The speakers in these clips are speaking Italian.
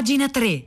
Pagina 3.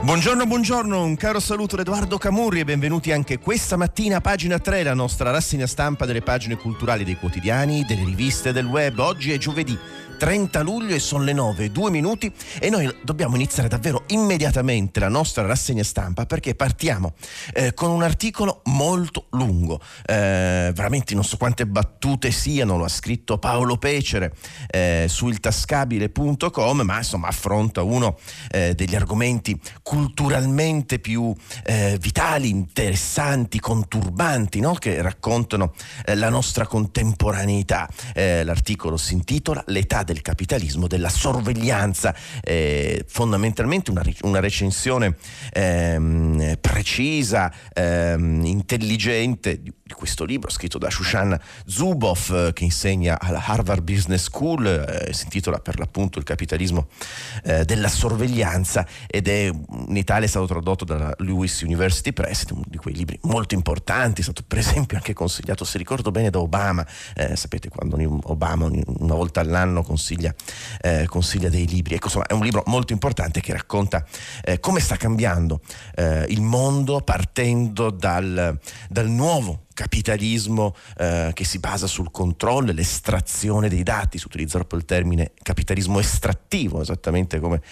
Buongiorno, buongiorno, un caro saluto da Edoardo Camurri e benvenuti anche questa mattina a pagina 3, la nostra rassegna stampa delle pagine culturali dei quotidiani, delle riviste del web. Oggi è giovedì 30 luglio e sono le 9, 2 minuti e noi dobbiamo iniziare davvero immediatamente la nostra rassegna stampa perché partiamo eh, con un articolo molto lungo, eh, veramente non so quante battute siano, lo ha scritto Paolo Pecere eh, su iltascabile.com, ma insomma affronta uno eh, degli argomenti culturalmente più eh, vitali, interessanti, conturbanti, no? che raccontano eh, la nostra contemporaneità. l'articolo si intitola L'età del capitalismo, della sorveglianza, eh, fondamentalmente una, una recensione ehm, precisa, ehm, intelligente di, questo libro scritto da Shushan Zuboff eh, che insegna alla Harvard Business School, eh, si intitola per l'appunto Il capitalismo eh, della sorveglianza ed è in Italia è stato tradotto dalla Lewis University Press, uno di quei libri molto importanti, è stato per esempio anche consigliato, se ricordo bene, da Obama, eh, sapete quando Obama una volta all'anno consiglia, eh, consiglia dei libri. Ecco, insomma, è un libro molto importante che racconta eh, come sta cambiando eh, il mondo partendo dal, dal nuovo capitalismo eh, che si basa sul controllo e l'estrazione dei dati, si utilizza proprio il termine capitalismo estrattivo, esattamente come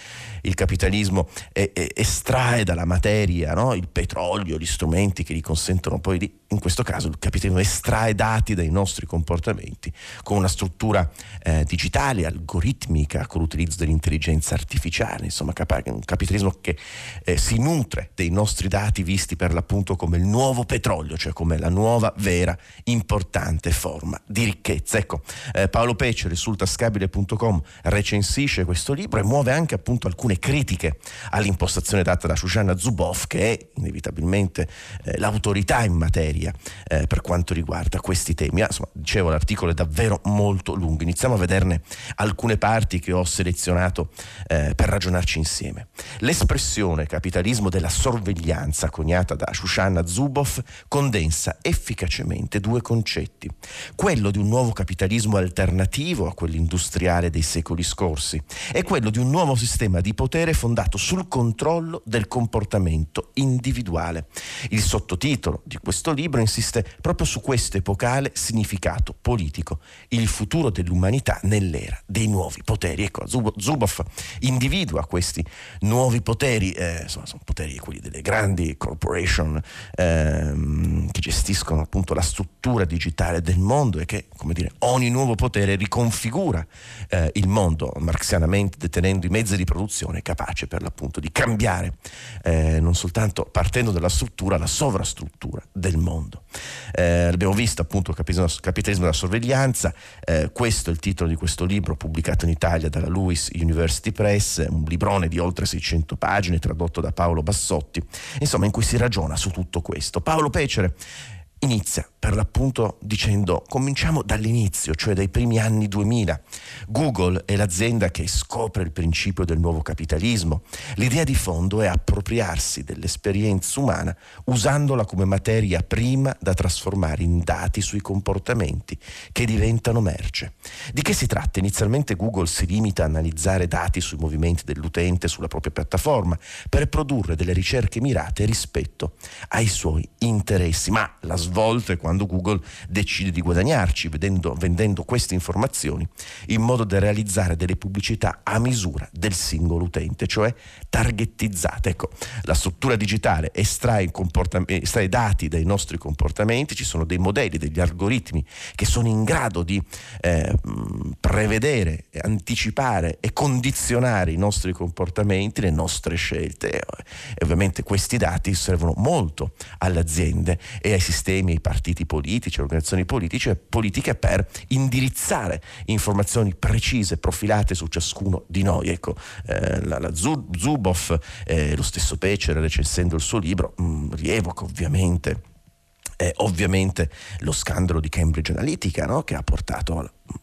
il capitalismo è, è, estrae dalla materia no? il petrolio, gli strumenti che gli consentono poi di, in questo caso il capitalismo estrae dati dai nostri comportamenti con una struttura eh, digitale, algoritmica, con l'utilizzo dell'intelligenza artificiale, insomma un capitalismo che eh, si nutre dei nostri dati visti per l'appunto come il nuovo petrolio, cioè come la nuova nuova, vera, importante forma di ricchezza. Ecco, eh, Paolo Peccioli sul tascabile.com recensisce questo libro e muove anche appunto alcune critiche all'impostazione data da Shoshana Zuboff, che è inevitabilmente eh, l'autorità in materia eh, per quanto riguarda questi temi. Ah, insomma, dicevo, l'articolo è davvero molto lungo. Iniziamo a vederne alcune parti che ho selezionato eh, per ragionarci insieme. L'espressione capitalismo della sorveglianza coniata da Shoshana Zuboff condensa effettivamente efficacemente due concetti. Quello di un nuovo capitalismo alternativo a quello industriale dei secoli scorsi e quello di un nuovo sistema di potere fondato sul controllo del comportamento individuale. Il sottotitolo di questo libro insiste proprio su questo epocale significato politico, il futuro dell'umanità nell'era dei nuovi poteri. Ecco, Zuboff individua questi nuovi poteri, eh, insomma, sono poteri quelli delle grandi corporation ehm, che gestiscono sono appunto la struttura digitale del mondo e che, come dire, ogni nuovo potere riconfigura eh, il mondo marxianamente detenendo i mezzi di produzione capace per l'appunto di cambiare eh, non soltanto partendo dalla struttura, la sovrastruttura del mondo. Eh, abbiamo visto appunto il capitalismo della sorveglianza, eh, questo è il titolo di questo libro pubblicato in Italia dalla Lewis University Press, un librone di oltre 600 pagine tradotto da Paolo Bassotti, insomma in cui si ragiona su tutto questo. Paolo Pecere inizia per l'appunto dicendo cominciamo dall'inizio, cioè dai primi anni 2000. Google è l'azienda che scopre il principio del nuovo capitalismo. L'idea di fondo è appropriarsi dell'esperienza umana usandola come materia prima da trasformare in dati sui comportamenti che diventano merce. Di che si tratta? Inizialmente Google si limita a analizzare dati sui movimenti dell'utente sulla propria piattaforma per produrre delle ricerche mirate rispetto ai suoi interessi, ma la svolta è quando Google decide di guadagnarci vedendo, vendendo queste informazioni in modo da realizzare delle pubblicità a misura del singolo utente, cioè targetizzate. Ecco, la struttura digitale estrae, estrae dati dai nostri comportamenti, ci sono dei modelli, degli algoritmi che sono in grado di eh, prevedere, anticipare e condizionare i nostri comportamenti, le nostre scelte. E ovviamente questi dati servono molto alle aziende e ai sistemi sistemi, ai partiti politici, organizzazioni politiche, politiche per indirizzare informazioni precise, profilate su ciascuno di noi. Ecco, eh, la, la Zuboff, eh, lo stesso Pecer, recensendo il suo libro, mh, mm, rievoca ovviamente eh, ovviamente lo scandalo di Cambridge Analytica no? che ha portato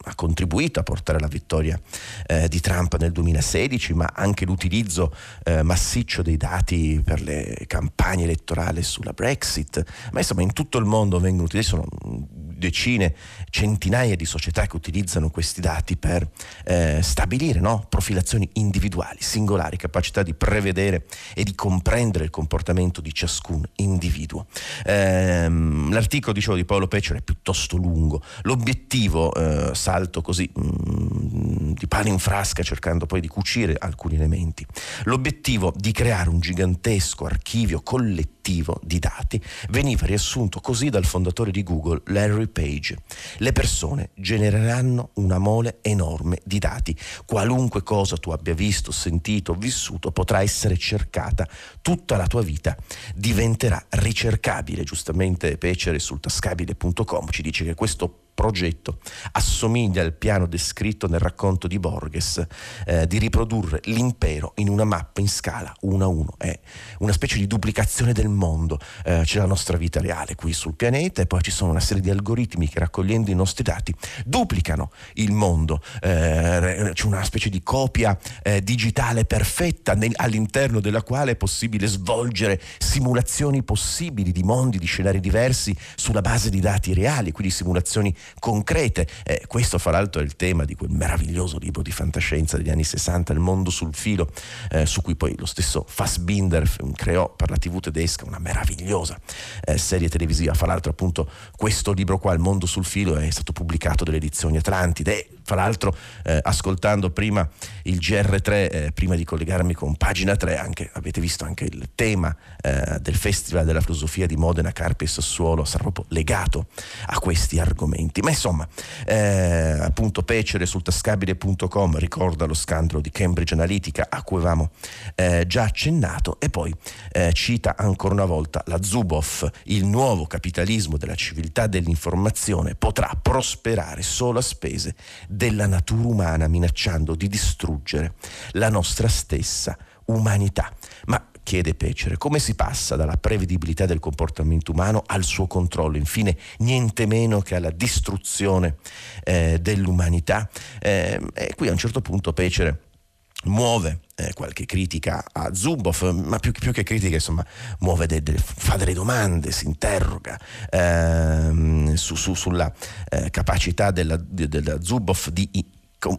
ha contribuito a portare alla vittoria eh, di Trump nel 2016, ma anche l'utilizzo eh, massiccio dei dati per le campagne elettorali sulla Brexit. Ma insomma in tutto il mondo vengono utilizzati, sono decine, centinaia di società che utilizzano questi dati per eh, stabilire no? profilazioni individuali, singolari, capacità di prevedere e di comprendere il comportamento di ciascun individuo. Ehm, l'articolo, dicevo, di Paolo Pecciolo è piuttosto lungo. L'obiettivo, eh, salto così mm, di pane in frasca cercando poi di cucire alcuni elementi, l'obiettivo di creare un gigantesco archivio collettivo di dati veniva riassunto così dal fondatore di Google, Larry Page. Le persone genereranno una mole enorme di dati. Qualunque cosa tu abbia visto, sentito, vissuto potrà essere cercata. Tutta la tua vita diventerà ricercabile. Giustamente Pecere sul tascabile.com ci dice che questo progetto assomiglia al piano descritto nel racconto di Borges eh, di riprodurre l'impero in una mappa in scala 1 a 1. È una specie di duplicazione del mondo. Eh, c'è la nostra vita reale qui sul pianeta e poi ci sono una serie di algoritmi che raccogliendo i nostri dati duplicano il mondo. Eh, c'è una specie di copia eh, digitale perfetta nel, all'interno della quale è possibile svolgere simulazioni possibili di mondi, di scenari diversi sulla base di dati reali, quindi simulazioni concrete. Eh, questo fra l'altro è il tema di quel meraviglioso libro di fantascienza degli anni 60, Il mondo sul filo, eh, su cui poi lo stesso Fassbinder creò per la TV tedesca una meravigliosa eh, serie televisiva. Fra l'altro appunto questo libro qua, Il mondo sul filo, è stato pubblicato dalle edizioni Atlantide fra l'altro eh, ascoltando prima il GR3, eh, prima di collegarmi con pagina 3, anche, avete visto anche il tema eh, del Festival della Filosofia di Modena, Carpi e Sassuolo sarà proprio legato a questi argomenti. Ma insomma, eh, appunto Pecere sul tascabile.com ricorda lo scandalo di Cambridge Analytica a cui avevamo eh, già accennato e poi eh, cita ancora una volta la Zuboff, il nuovo capitalismo della civiltà dell'informazione potrà prosperare solo a spese della natura umana minacciando di distruggere la nostra stessa umanità. Ma chiede Pecere, come si passa dalla prevedibilità del comportamento umano al suo controllo, infine niente meno che alla distruzione eh, dell'umanità. Eh, e qui a un certo punto Pecere muove eh, qualche critica a Zuboff, ma più, più che critica, insomma, muove de, de, fa delle domande, si interroga ehm, su, su, sulla eh, capacità della, de, della Zuboff di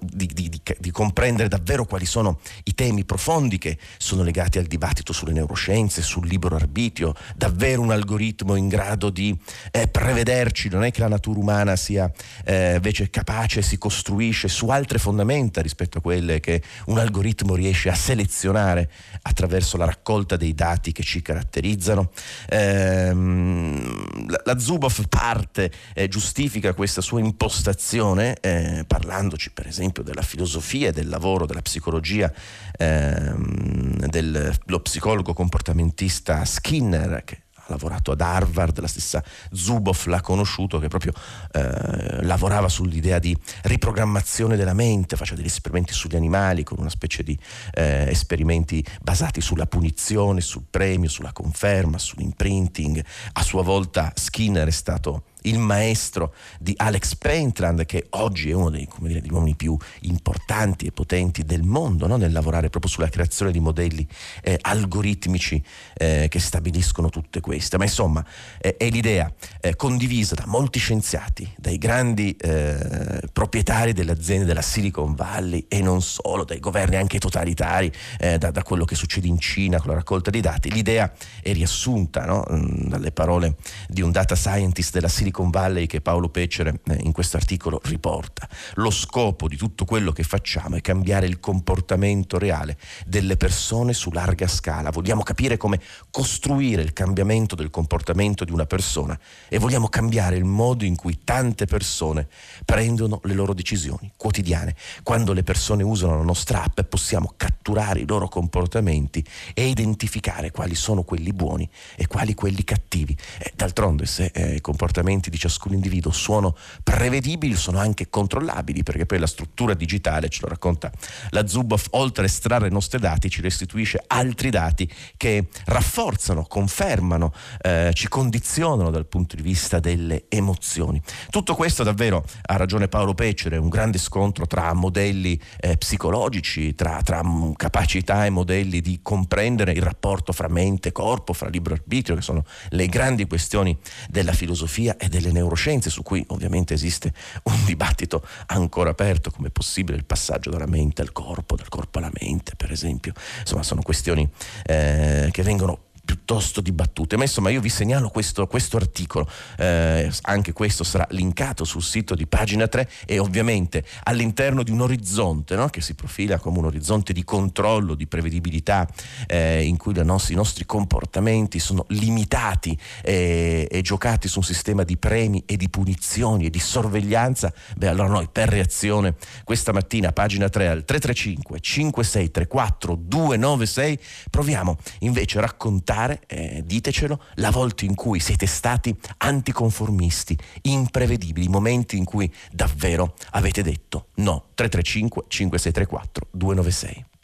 di, di, di, comprendere davvero quali sono i temi profondi che sono legati al dibattito sulle neuroscienze, sul libero arbitrio, davvero un algoritmo in grado di eh, prevederci, non è che la natura umana sia eh, invece capace, si costruisce su altre fondamenta rispetto a quelle che un algoritmo riesce a selezionare attraverso la raccolta dei dati che ci caratterizzano. Ehm, la, la Zuboff parte, eh, giustifica questa sua impostazione eh, parlandoci per esempio della filosofia e del lavoro, della psicologia ehm, dello psicologo comportamentista Skinner che ha lavorato ad Harvard, la stessa Zuboff l'ha conosciuto che proprio eh, lavorava sull'idea di riprogrammazione della mente, faceva degli esperimenti sugli animali con una specie di eh, esperimenti basati sulla punizione, sul premio, sulla conferma, sull'imprinting. A sua volta Skinner è stato il maestro di Alex Pentland, che oggi è uno dei, dire, degli uomini più importanti e potenti del mondo no? nel lavorare proprio sulla creazione di modelli eh, algoritmici eh, che stabiliscono tutte queste. Ma insomma eh, è l'idea eh, condivisa da molti scienziati, dai grandi eh, proprietari delle aziende della Silicon Valley e non solo, dai governi anche totalitari, eh, da, da, quello che succede in Cina con la raccolta dei dati. L'idea è riassunta no? Mm, dalle parole di un data scientist della Silicon Silicon Valley che Paolo Pecere eh, in questo articolo riporta. Lo scopo di tutto quello che facciamo è cambiare il comportamento reale delle persone su larga scala. Vogliamo capire come costruire il cambiamento del comportamento di una persona e vogliamo cambiare il modo in cui tante persone prendono le loro decisioni quotidiane. Quando le persone usano la nostra app possiamo catturare i loro comportamenti e identificare quali sono quelli buoni e quali quelli cattivi. E d'altronde se eh, comportamenti comportamenti di ciascun individuo sono prevedibili, sono anche controllabili, perché poi la struttura digitale, ce lo racconta la Zuboff, oltre a estrarre i nostri dati, ci restituisce altri dati che rafforzano, confermano, eh, ci condizionano dal punto di vista delle emozioni. Tutto questo davvero, ha ragione Paolo Peccere, è un grande scontro tra modelli eh, psicologici, tra, tra capacità e modelli di comprendere il rapporto fra mente e corpo, fra libero arbitrio, che sono le grandi questioni della filosofia e delle neuroscienze, su cui ovviamente esiste un dibattito ancora aperto, come è possibile il passaggio dalla mente al corpo, dal corpo alla mente, per esempio. Insomma, sono questioni eh, che vengono piuttosto dibattute. Ma insomma io vi segnalo questo, questo articolo, eh, anche questo sarà linkato sul sito di pagina 3 e ovviamente all'interno di un orizzonte no? che si profila come un orizzonte di controllo, di prevedibilità, eh, in cui nostri, i nostri comportamenti sono limitati eh, e giocati su un sistema di premi e di punizioni e di sorveglianza, beh allora noi per reazione questa mattina, pagina 3 al 335 5634 296, proviamo invece a raccontare raccontare, eh, ditecelo, la volta in cui siete stati anticonformisti, imprevedibili, momenti in cui davvero avete detto no. 335 5634 296.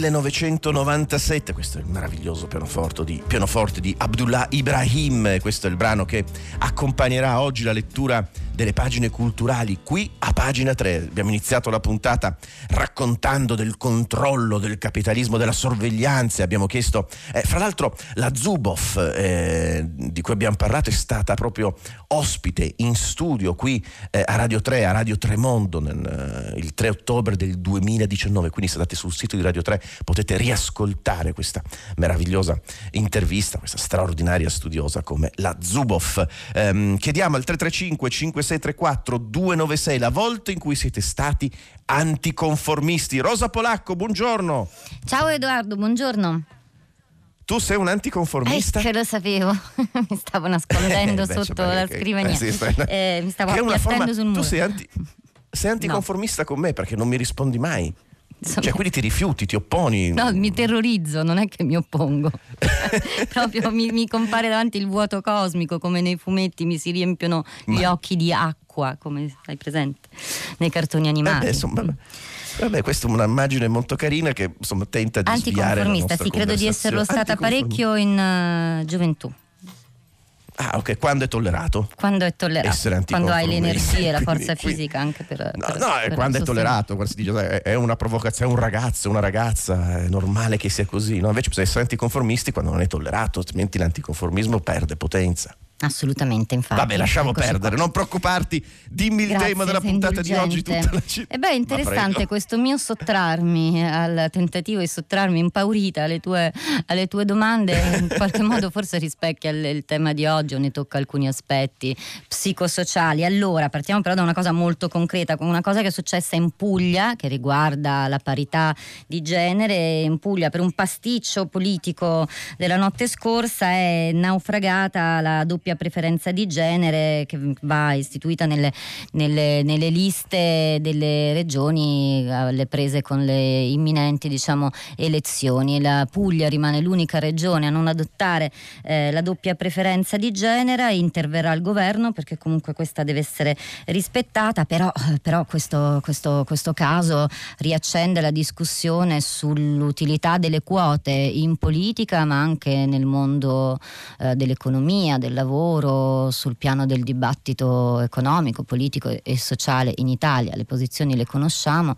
1997, questo è il meraviglioso pianoforte di, pianoforte di Abdullah Ibrahim, questo è il brano che accompagnerà oggi la lettura delle pagine culturali qui a pagina 3. Abbiamo iniziato la puntata raccontando del controllo del capitalismo, della sorveglianza. Abbiamo chiesto, eh, fra l'altro, la Zuboff eh, di cui abbiamo parlato è stata proprio ospite in studio qui eh, a Radio 3, a Radio Tremondo, nel, eh, il 3 ottobre del 2019. Quindi se andate sul sito di Radio 3 potete riascoltare questa meravigliosa intervista, questa straordinaria studiosa come la Zuboff. Ehm, chiediamo al 335 56 3634 296 la volta in cui siete stati anticonformisti. Rosa Polacco, buongiorno. Ciao Edoardo, buongiorno. Tu sei un anticonformista? Eh, che lo sapevo, mi stavo nascondendo eh, beh, sotto cioè, la scrivania. Eh, sì, eh, mi stavo appiattendo forma, sul muro. Tu sei, anti, sei anticonformista no. con me perché non mi rispondi mai. Sono... Cioè, quindi ti rifiuti, ti opponi. No, mi terrorizzo, non è che mi oppongo. Proprio mi, mi, compare davanti il vuoto cosmico, come nei fumetti mi si riempiono Ma... gli occhi di acqua, come sai presente, nei cartoni animati. Vabbè, insomma, vabbè, questa è un'immagine molto carina che insomma, tenta di sviare Anticonformista, sì, credo di esserlo stata parecchio in uh, gioventù. Ah, ok, quando è tollerato? Quando è tollerato. Quando hai le energie e la forza quindi, fisica anche per. No, per, no per quando è tollerato, quando si dice è una provocazione, è un ragazzo, una ragazza, è normale che sia così. No? Invece bisogna essere anticonformisti quando non è tollerato, altrimenti l'anticonformismo perde potenza. Assolutamente, infatti. Vabbè, lasciamo perdere, non preoccuparti. Dimmi il tema della puntata di oggi. Tutta la città. E beh, interessante questo mio sottrarmi al tentativo di sottrarmi impaurita alle tue, alle tue domande. In qualche modo forse rispecchia il, il, tema di oggi o ne tocca alcuni aspetti psicosociali. Allora, partiamo però da una cosa molto concreta, una cosa che è successa in Puglia, che riguarda la parità di genere. In Puglia, per un pasticcio politico della notte scorsa, è naufragata la doppia doppia preferenza di genere che va istituita nelle, nelle, nelle liste delle regioni alle prese con le imminenti diciamo, elezioni. La Puglia rimane l'unica regione a non adottare eh, la doppia preferenza di genere, interverrà il governo perché comunque questa deve essere rispettata, però, però questo, questo, questo caso riaccende la discussione sull'utilità delle quote in politica ma anche nel mondo eh, dell'economia, del lavoro lavoro, sul piano del dibattito economico, politico e sociale in Italia. Le posizioni le conosciamo,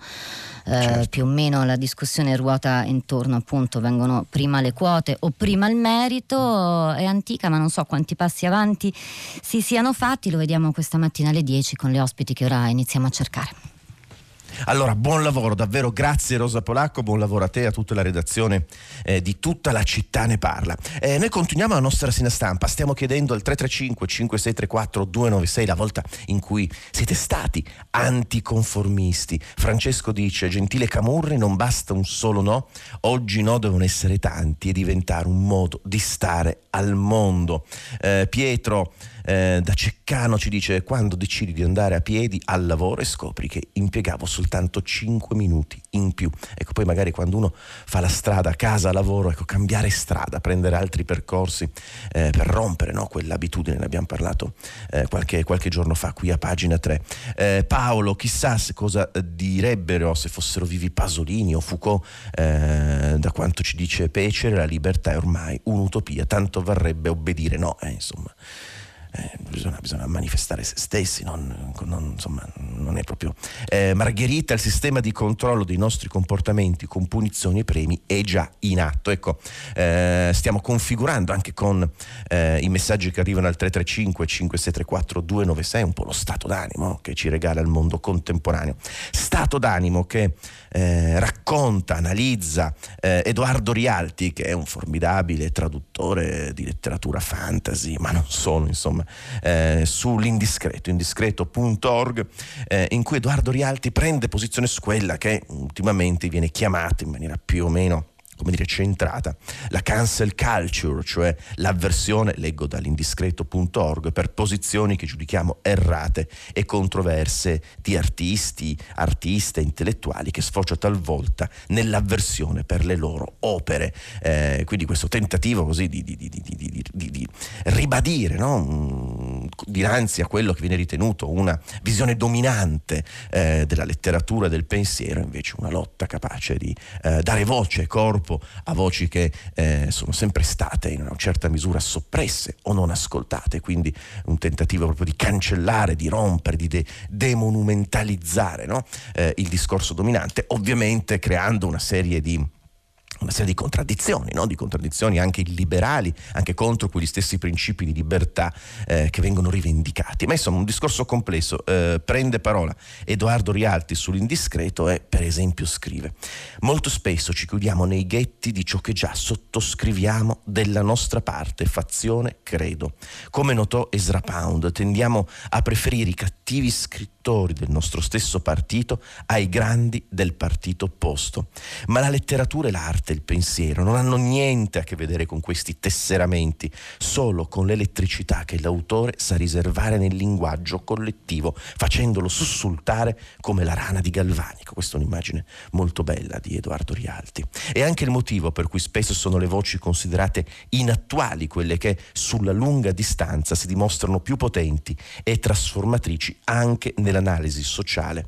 eh, certo. più o meno la discussione ruota intorno appunto, vengono prima le quote o prima il merito, è antica ma non so quanti passi avanti si siano fatti, lo vediamo questa mattina alle 10 con le ospiti che ora iniziamo a cercare. Allora, buon lavoro, davvero grazie Rosa Polacco, buon lavoro a te e a tutta la redazione eh, di tutta la città ne parla. Eh, noi continuiamo la nostra rassegna stampa, stiamo chiedendo al 335 5634 296 la volta in cui siete stati anticonformisti. Francesco dice, gentile Camurri, non basta un solo no, oggi no devono essere tanti e diventare un modo di stare al mondo. Eh, Pietro eh, da Ceccano ci dice quando decidi di andare a piedi al lavoro e scopri che impiegavo soltanto 5 minuti in più. Ecco, poi magari quando uno fa la strada casa lavoro, ecco, cambiare strada, prendere altri percorsi eh, per rompere no? quell'abitudine, ne abbiamo parlato eh, qualche, qualche, giorno fa qui a pagina 3. Eh, Paolo, chissà cosa direbbero se fossero vivi Pasolini o Foucault, eh, da quanto ci dice Pecere, la libertà è ormai un'utopia, tanto varrebbe obbedire, no, eh, insomma eh, bisogna, bisogna, manifestare se stessi, non, non, insomma, non è proprio... Eh, Margherita, il sistema di controllo dei nostri comportamenti con punizioni e premi è già in atto. Ecco, eh, stiamo configurando anche con eh, i messaggi che arrivano al 335 5634 296 un po' lo stato d'animo che ci regala il mondo contemporaneo. Stato d'animo che eh, racconta, analizza eh, Edoardo Rialti, che è un formidabile traduttore di letteratura fantasy, ma non solo, insomma, eh, sull'indiscreto, indiscreto.org, eh, in cui Edoardo Rialti prende posizione su quella che ultimamente viene chiamata in maniera più o meno come dire, centrata, la cancel culture, cioè l'avversione, leggo dall'indiscreto.org, per posizioni che giudichiamo errate e controverse di artisti, artiste, intellettuali che sfocia talvolta nell'avversione per le loro opere. Eh, quindi questo tentativo così di, di, di, di ribadire no? dinanzi a quello che viene ritenuto una visione dominante eh, della letteratura e del pensiero, invece una lotta capace di eh, dare voce corpo corpo a voci che eh, sono sempre state in una certa misura soppresse o non ascoltate, quindi un tentativo proprio di cancellare, di rompere, di de- demonumentalizzare no? eh, il discorso dominante, ovviamente creando una serie di una serie di contraddizioni, no? di contraddizioni anche illiberali, anche contro quegli stessi principi di libertà eh, che vengono rivendicati. Ma insomma un discorso complesso. Eh, prende parola Edoardo Rialti sull'indiscreto e per esempio scrive Molto spesso ci chiudiamo nei ghetti di ciò che già sottoscriviamo della nostra parte, fazione, credo. Come notò Ezra Pound, tendiamo a preferire i cattivi scrittori del nostro stesso partito ai grandi del partito opposto. Ma la letteratura e l'arte il pensiero, non hanno niente a che vedere con questi tesseramenti, solo con l'elettricità che l'autore sa riservare nel linguaggio collettivo, facendolo sussultare come la rana di Galvanico. Questa è un'immagine molto bella di Edoardo Rialti. E anche il motivo per cui spesso sono le voci considerate inattuali, quelle che sulla lunga distanza si dimostrano più potenti e trasformatrici anche nell'analisi sociale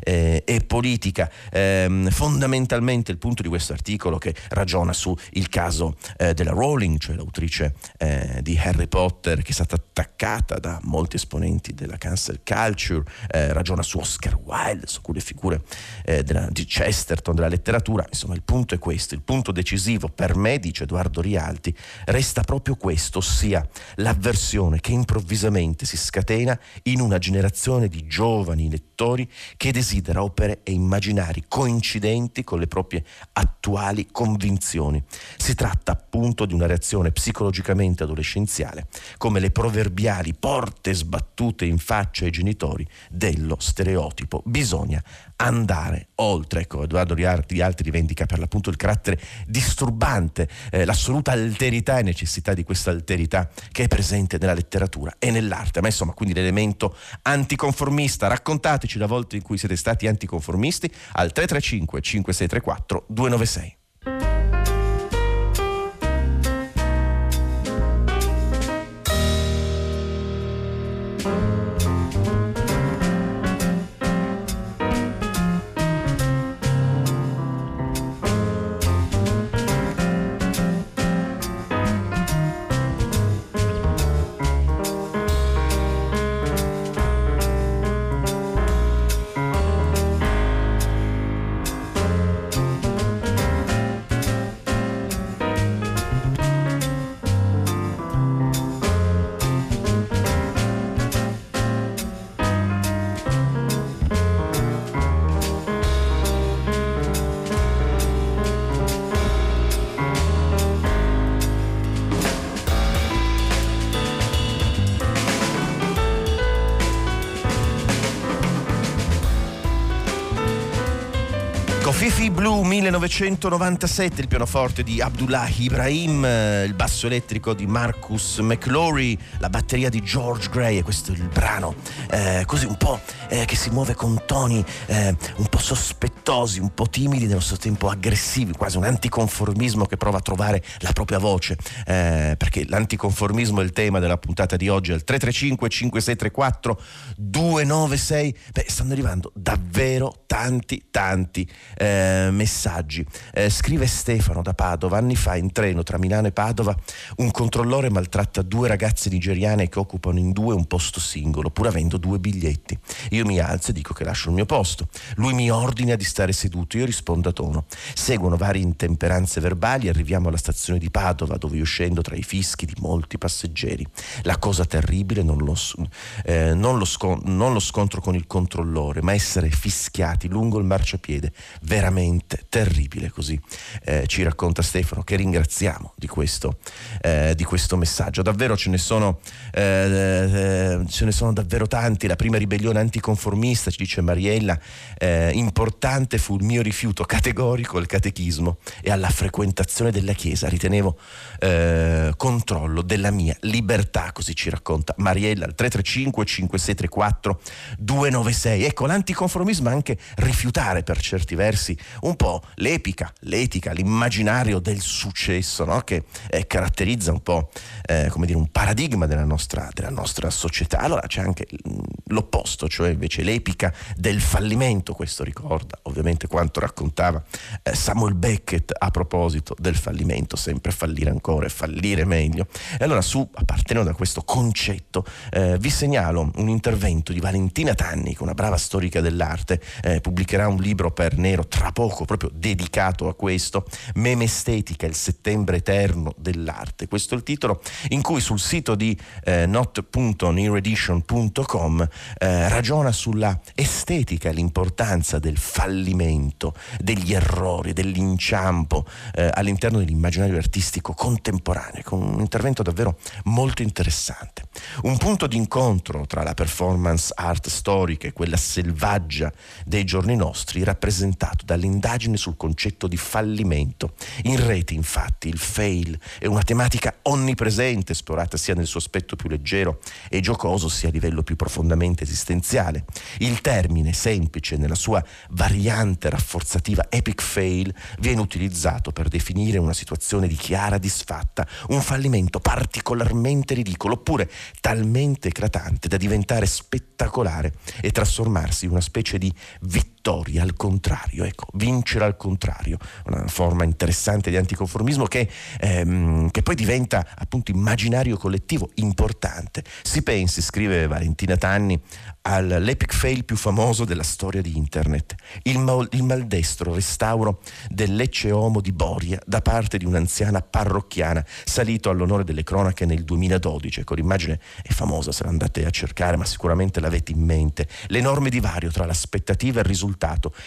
eh, e politica. Eh, fondamentalmente il punto di questo articolo che ragiona sul caso eh, della Rowling, cioè l'autrice eh, di Harry Potter che è stata attaccata da molti esponenti della cancel culture, eh, ragiona su Oscar Wilde, su alcune figure eh, della, di Chesterton, della letteratura. Insomma, il punto è questo, il punto decisivo per me, dice Edoardo Rialti, resta proprio questo, ossia l'avversione che improvvisamente si scatena in una generazione di giovani lettori che desidera opere e immaginari coincidenti con le proprie attuali convinzioni. Si tratta appunto di una reazione psicologicamente adolescenziale, come le proverbiali porte sbattute in faccia ai genitori dello stereotipo. Bisogna andare oltre. Ecco, Edoardo Rialti rivendica per l'appunto il carattere disturbante, eh, l'assoluta alterità e necessità di questa alterità che è presente nella letteratura e nell'arte. Ma insomma, quindi l'elemento anticonformista. Raccontateci la volta in cui siete stati anticonformisti al 335 5634 296. Blue 1997, il pianoforte di Abdullah Ibrahim, il basso elettrico di Marcus McLaury, la batteria di George Gray e questo è il brano eh, così un po' eh, che si muove con toni eh, un po' sospettosi, un po' timidi, nello stesso tempo aggressivi, quasi un anticonformismo che prova a trovare la propria voce, eh, perché l'anticonformismo è il tema della puntata di oggi al 335 5634 296. Beh, stanno arrivando davvero tanti tanti eh, messaggi. Scrive Stefano da Padova, anni fa in treno tra Milano e Padova un controllore maltratta due ragazze nigeriane che occupano in due un posto singolo, pur avendo due biglietti. Io mi alzo e dico che lascio il mio posto. Lui mi ordina di stare seduto, io rispondo a tono. Seguono varie intemperanze verbali, arriviamo alla stazione di Padova dove io scendo tra i fischi di molti passeggeri. La cosa terribile non lo, eh, non lo, scon- non lo scontro con il controllore, ma essere fischiati lungo il marciapiede veramente terribile così eh, ci racconta Stefano che ringraziamo di questo, eh, di questo messaggio davvero ce ne, sono, eh, eh, ce ne sono davvero tanti la prima ribellione anticonformista ci dice Mariella eh, importante fu il mio rifiuto categorico al catechismo e alla frequentazione della chiesa ritenevo eh, controllo della mia libertà così ci racconta Mariella al 335 5634 296 ecco l'anticonformismo è anche rifiutare per certi versi un po' l'epica, l'etica, l'immaginario del successo no? che eh, caratterizza un po' eh, come dire un paradigma della nostra, della nostra società. Allora c'è anche l'opposto, cioè invece l'epica del fallimento, questo ricorda ovviamente quanto raccontava eh, Samuel Beckett a proposito del fallimento, sempre fallire ancora e fallire meglio. E allora su, appartenendo da questo concetto, eh, vi segnalo un intervento di Valentina Tanni, che è una brava storica dell'arte, eh, pubblicherà un libro per Nero tra poco proprio dedicato a questo, Meme Estetica, il settembre eterno dell'arte. Questo è il titolo in cui sul sito di eh, not.nearedition.com eh, ragiona sulla estetica l'importanza del fallimento, degli errori, dell'inciampo eh, all'interno dell'immaginario artistico contemporaneo, con un intervento davvero molto interessante. Un punto d'incontro tra la performance art storica e quella selvaggia dei giorni nostri rappresentato dall'indagine sul concetto di fallimento. In rete infatti il fail è una tematica onnipresente esplorata sia nel suo aspetto più leggero e giocoso sia a livello più profondamente esistenziale. Il termine semplice nella sua variante rafforzativa epic fail viene utilizzato per definire una situazione di chiara disfatta, un fallimento particolarmente ridicolo oppure talmente eclatante da diventare spettacolare e trasformarsi in una specie di vittoria al contrario, ecco, vincere al contrario, una forma interessante di anticonformismo che, ehm, che poi diventa appunto immaginario collettivo importante. Si pensi, scrive Valentina Tanni, all'epic fail più famoso della storia di internet, il, mal, il maldestro restauro del Lecce Homo di Boria da parte di un'anziana parrocchiana salito all'onore delle cronache nel 2012. Ecco, l'immagine è famosa se la andate a cercare, ma sicuramente l'avete in mente. L'enorme divario tra l'aspettativa e il risultato.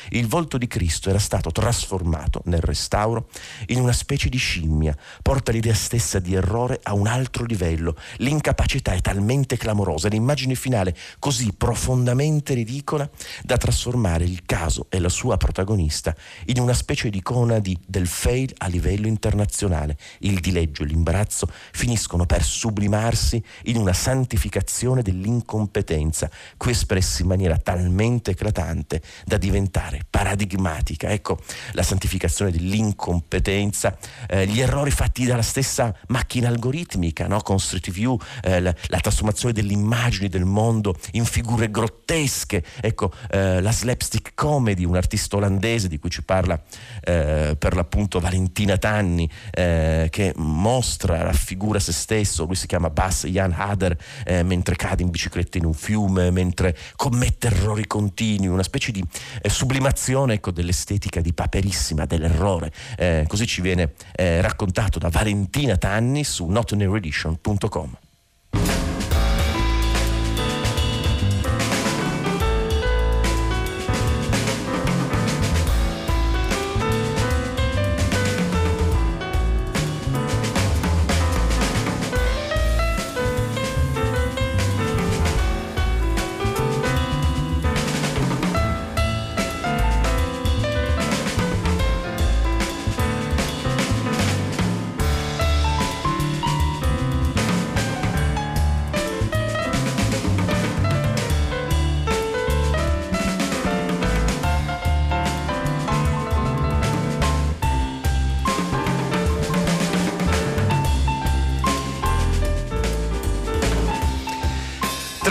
Il volto di Cristo era stato trasformato nel restauro in una specie di scimmia, porta l'idea stessa di errore a un altro livello. L'incapacità è talmente clamorosa, l'immagine finale così profondamente ridicola da trasformare il caso e la sua protagonista in una specie di icona di, del fail a livello internazionale. Il dileggio e l'imbarazzo finiscono per sublimarsi in una santificazione dell'incompetenza, qui espressi in maniera talmente eclatante da diventare paradigmatica. Ecco la santificazione dell'incompetenza, eh, gli errori fatti dalla stessa macchina algoritmica, no? con Street View, eh, la, la trasformazione delle immagini del mondo in figure grottesche, ecco eh, la slapstick comedy, un artista olandese di cui ci parla eh, per l'appunto Valentina Tanni, eh, che mostra, raffigura se stesso, lui si chiama Bas Jan Hader, eh, mentre cade in bicicletta in un fiume, mentre commette errori continui, una specie di eh, sublimazione ecco, dell'estetica di paperissima, dell'errore. Eh, così ci viene raccontato da Valentina Tanni su notoneredition.com.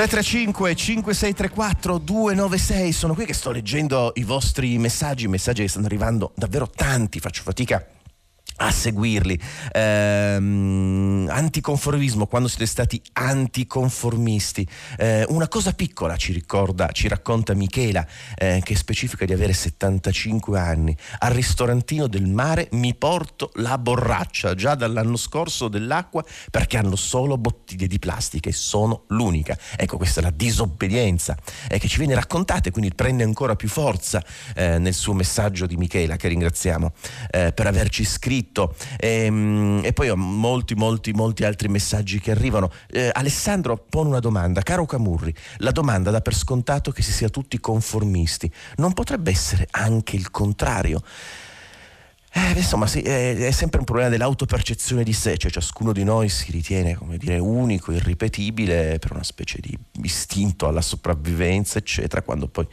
335 5634 296 sono qui che sto leggendo i vostri messaggi, messaggi che stanno arrivando davvero tanti, faccio fatica a seguirli. Eh, anticonformismo, quando siete stati anticonformisti. Eh, una cosa piccola ci ricorda, ci racconta Michela, eh, che specifica di avere 75 anni. Al ristorantino del mare mi porto la borraccia già dall'anno scorso dell'acqua perché hanno solo bottiglie di plastica e sono l'unica. Ecco, questa è la disobbedienza eh, che ci viene raccontata e quindi prende ancora più forza eh, nel suo messaggio di Michela, che ringraziamo eh, per averci scritto scritto e, ehm, e, poi ho molti molti molti altri messaggi che arrivano. Eh, Alessandro pone una domanda, caro Camurri, la domanda dà per scontato che si sia tutti conformisti, non potrebbe essere anche il contrario? Eh, insomma, sì, è, è, sempre un problema dell'autopercezione di sé, cioè ciascuno di noi si ritiene, come dire, unico, irripetibile per una specie di istinto alla sopravvivenza, eccetera, quando poi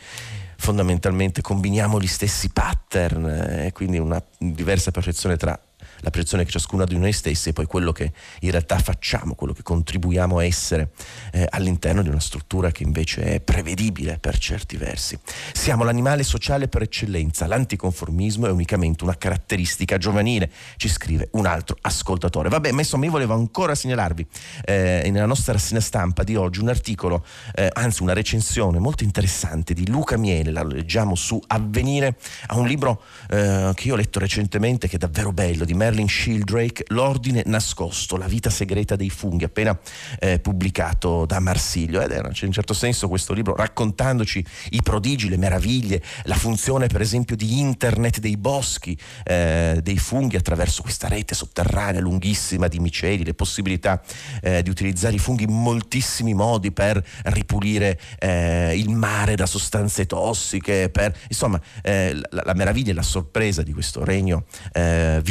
fondamentalmente combiniamo gli stessi pattern e eh, quindi una diversa percezione tra la percezione che ciascuno di noi stessi e poi quello che in realtà facciamo, quello che contribuiamo a essere eh, all'interno di una struttura che invece è prevedibile per certi versi. Siamo l'animale sociale per eccellenza, l'anticonformismo è unicamente una caratteristica giovanile, ci scrive un altro ascoltatore. Vabbè, ma insomma io volevo ancora segnalarvi eh, nella nostra rassegna stampa di oggi un articolo, eh, anzi una recensione molto interessante di Luca Miele, la leggiamo su Avvenire, a un libro eh, che io ho letto recentemente che è davvero bello, di Merlin Merlin Sheldrake, L'ordine nascosto, la vita segreta dei funghi, appena eh, pubblicato da Marsilio. Ed era in un certo senso questo libro raccontandoci i prodigi, le meraviglie, la funzione per esempio di internet dei boschi, eh, dei funghi attraverso questa rete sotterranea lunghissima di miceli, le possibilità eh, di utilizzare i funghi in moltissimi modi per ripulire eh, il mare da sostanze tossiche, per, insomma eh, la, la, meraviglia e la sorpresa di questo regno eh,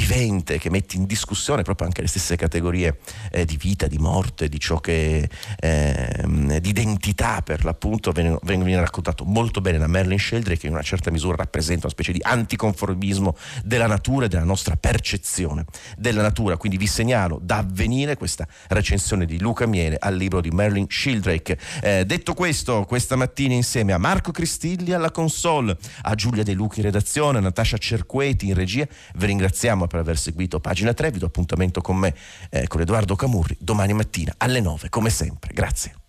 vivente che mette in discussione proprio anche le stesse categorie eh, di vita, di morte, di ciò che eh, di identità per l'appunto viene, viene, raccontato molto bene da Merlin Sheldrake che in una certa misura rappresenta una specie di anticonformismo della natura e della nostra percezione della natura. Quindi vi segnalo da avvenire questa recensione di Luca Miele al libro di Merlin Sheldrake. Eh, detto questo, questa mattina insieme a Marco Cristilli alla console, a Giulia De Luchi in redazione, a Natascia Cerqueti in regia, vi ringraziamo per aver seguito seguito pagina 3, vi do appuntamento con me, eh, con Edoardo Camurri, domani mattina alle 9, come sempre. Grazie.